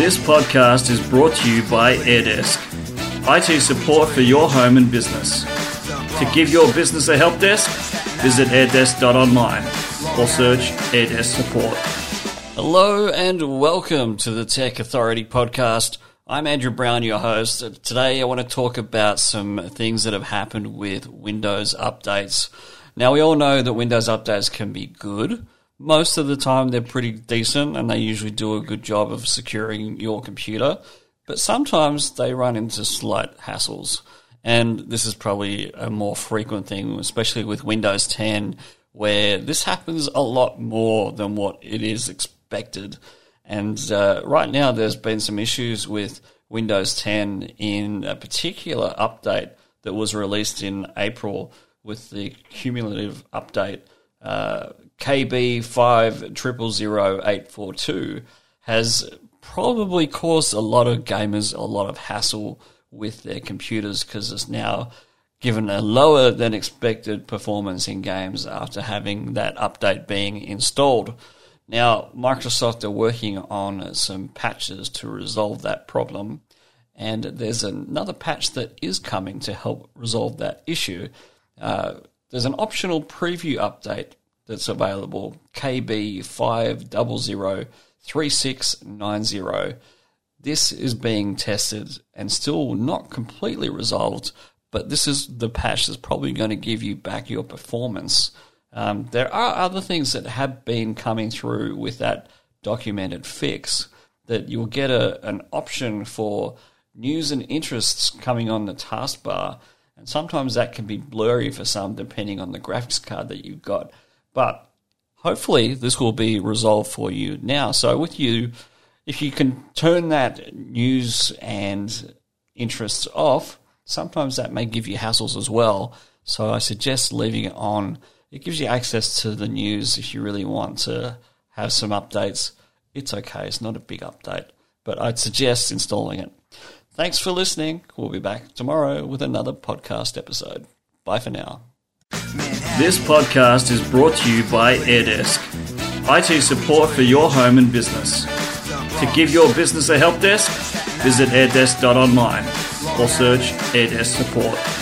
This podcast is brought to you by AirDesk, IT support for your home and business. To give your business a help desk, visit airdesk.online or search AirDesk support. Hello and welcome to the Tech Authority podcast. I'm Andrew Brown, your host. Today I want to talk about some things that have happened with Windows updates. Now, we all know that Windows updates can be good. Most of the time, they're pretty decent and they usually do a good job of securing your computer. But sometimes they run into slight hassles. And this is probably a more frequent thing, especially with Windows 10, where this happens a lot more than what it is expected. And uh, right now, there's been some issues with Windows 10 in a particular update that was released in April with the cumulative update. Uh, KB500842 has probably caused a lot of gamers a lot of hassle with their computers because it's now given a lower than expected performance in games after having that update being installed. Now, Microsoft are working on some patches to resolve that problem, and there's another patch that is coming to help resolve that issue. Uh, there's an optional preview update that's available KB5003690. This is being tested and still not completely resolved, but this is the patch that's probably going to give you back your performance. Um, there are other things that have been coming through with that documented fix that you'll get a, an option for news and interests coming on the taskbar and sometimes that can be blurry for some depending on the graphics card that you've got. But hopefully this will be resolved for you now. So with you, if you can turn that news and interests off, sometimes that may give you hassles as well. So I suggest leaving it on. It gives you access to the news if you really want to have some updates. It's okay, it's not a big update, but I'd suggest installing it. Thanks for listening. We'll be back tomorrow with another podcast episode. Bye for now. This podcast is brought to you by AirDesk, IT support for your home and business. To give your business a help desk, visit airdesk.online or search AirDesk support.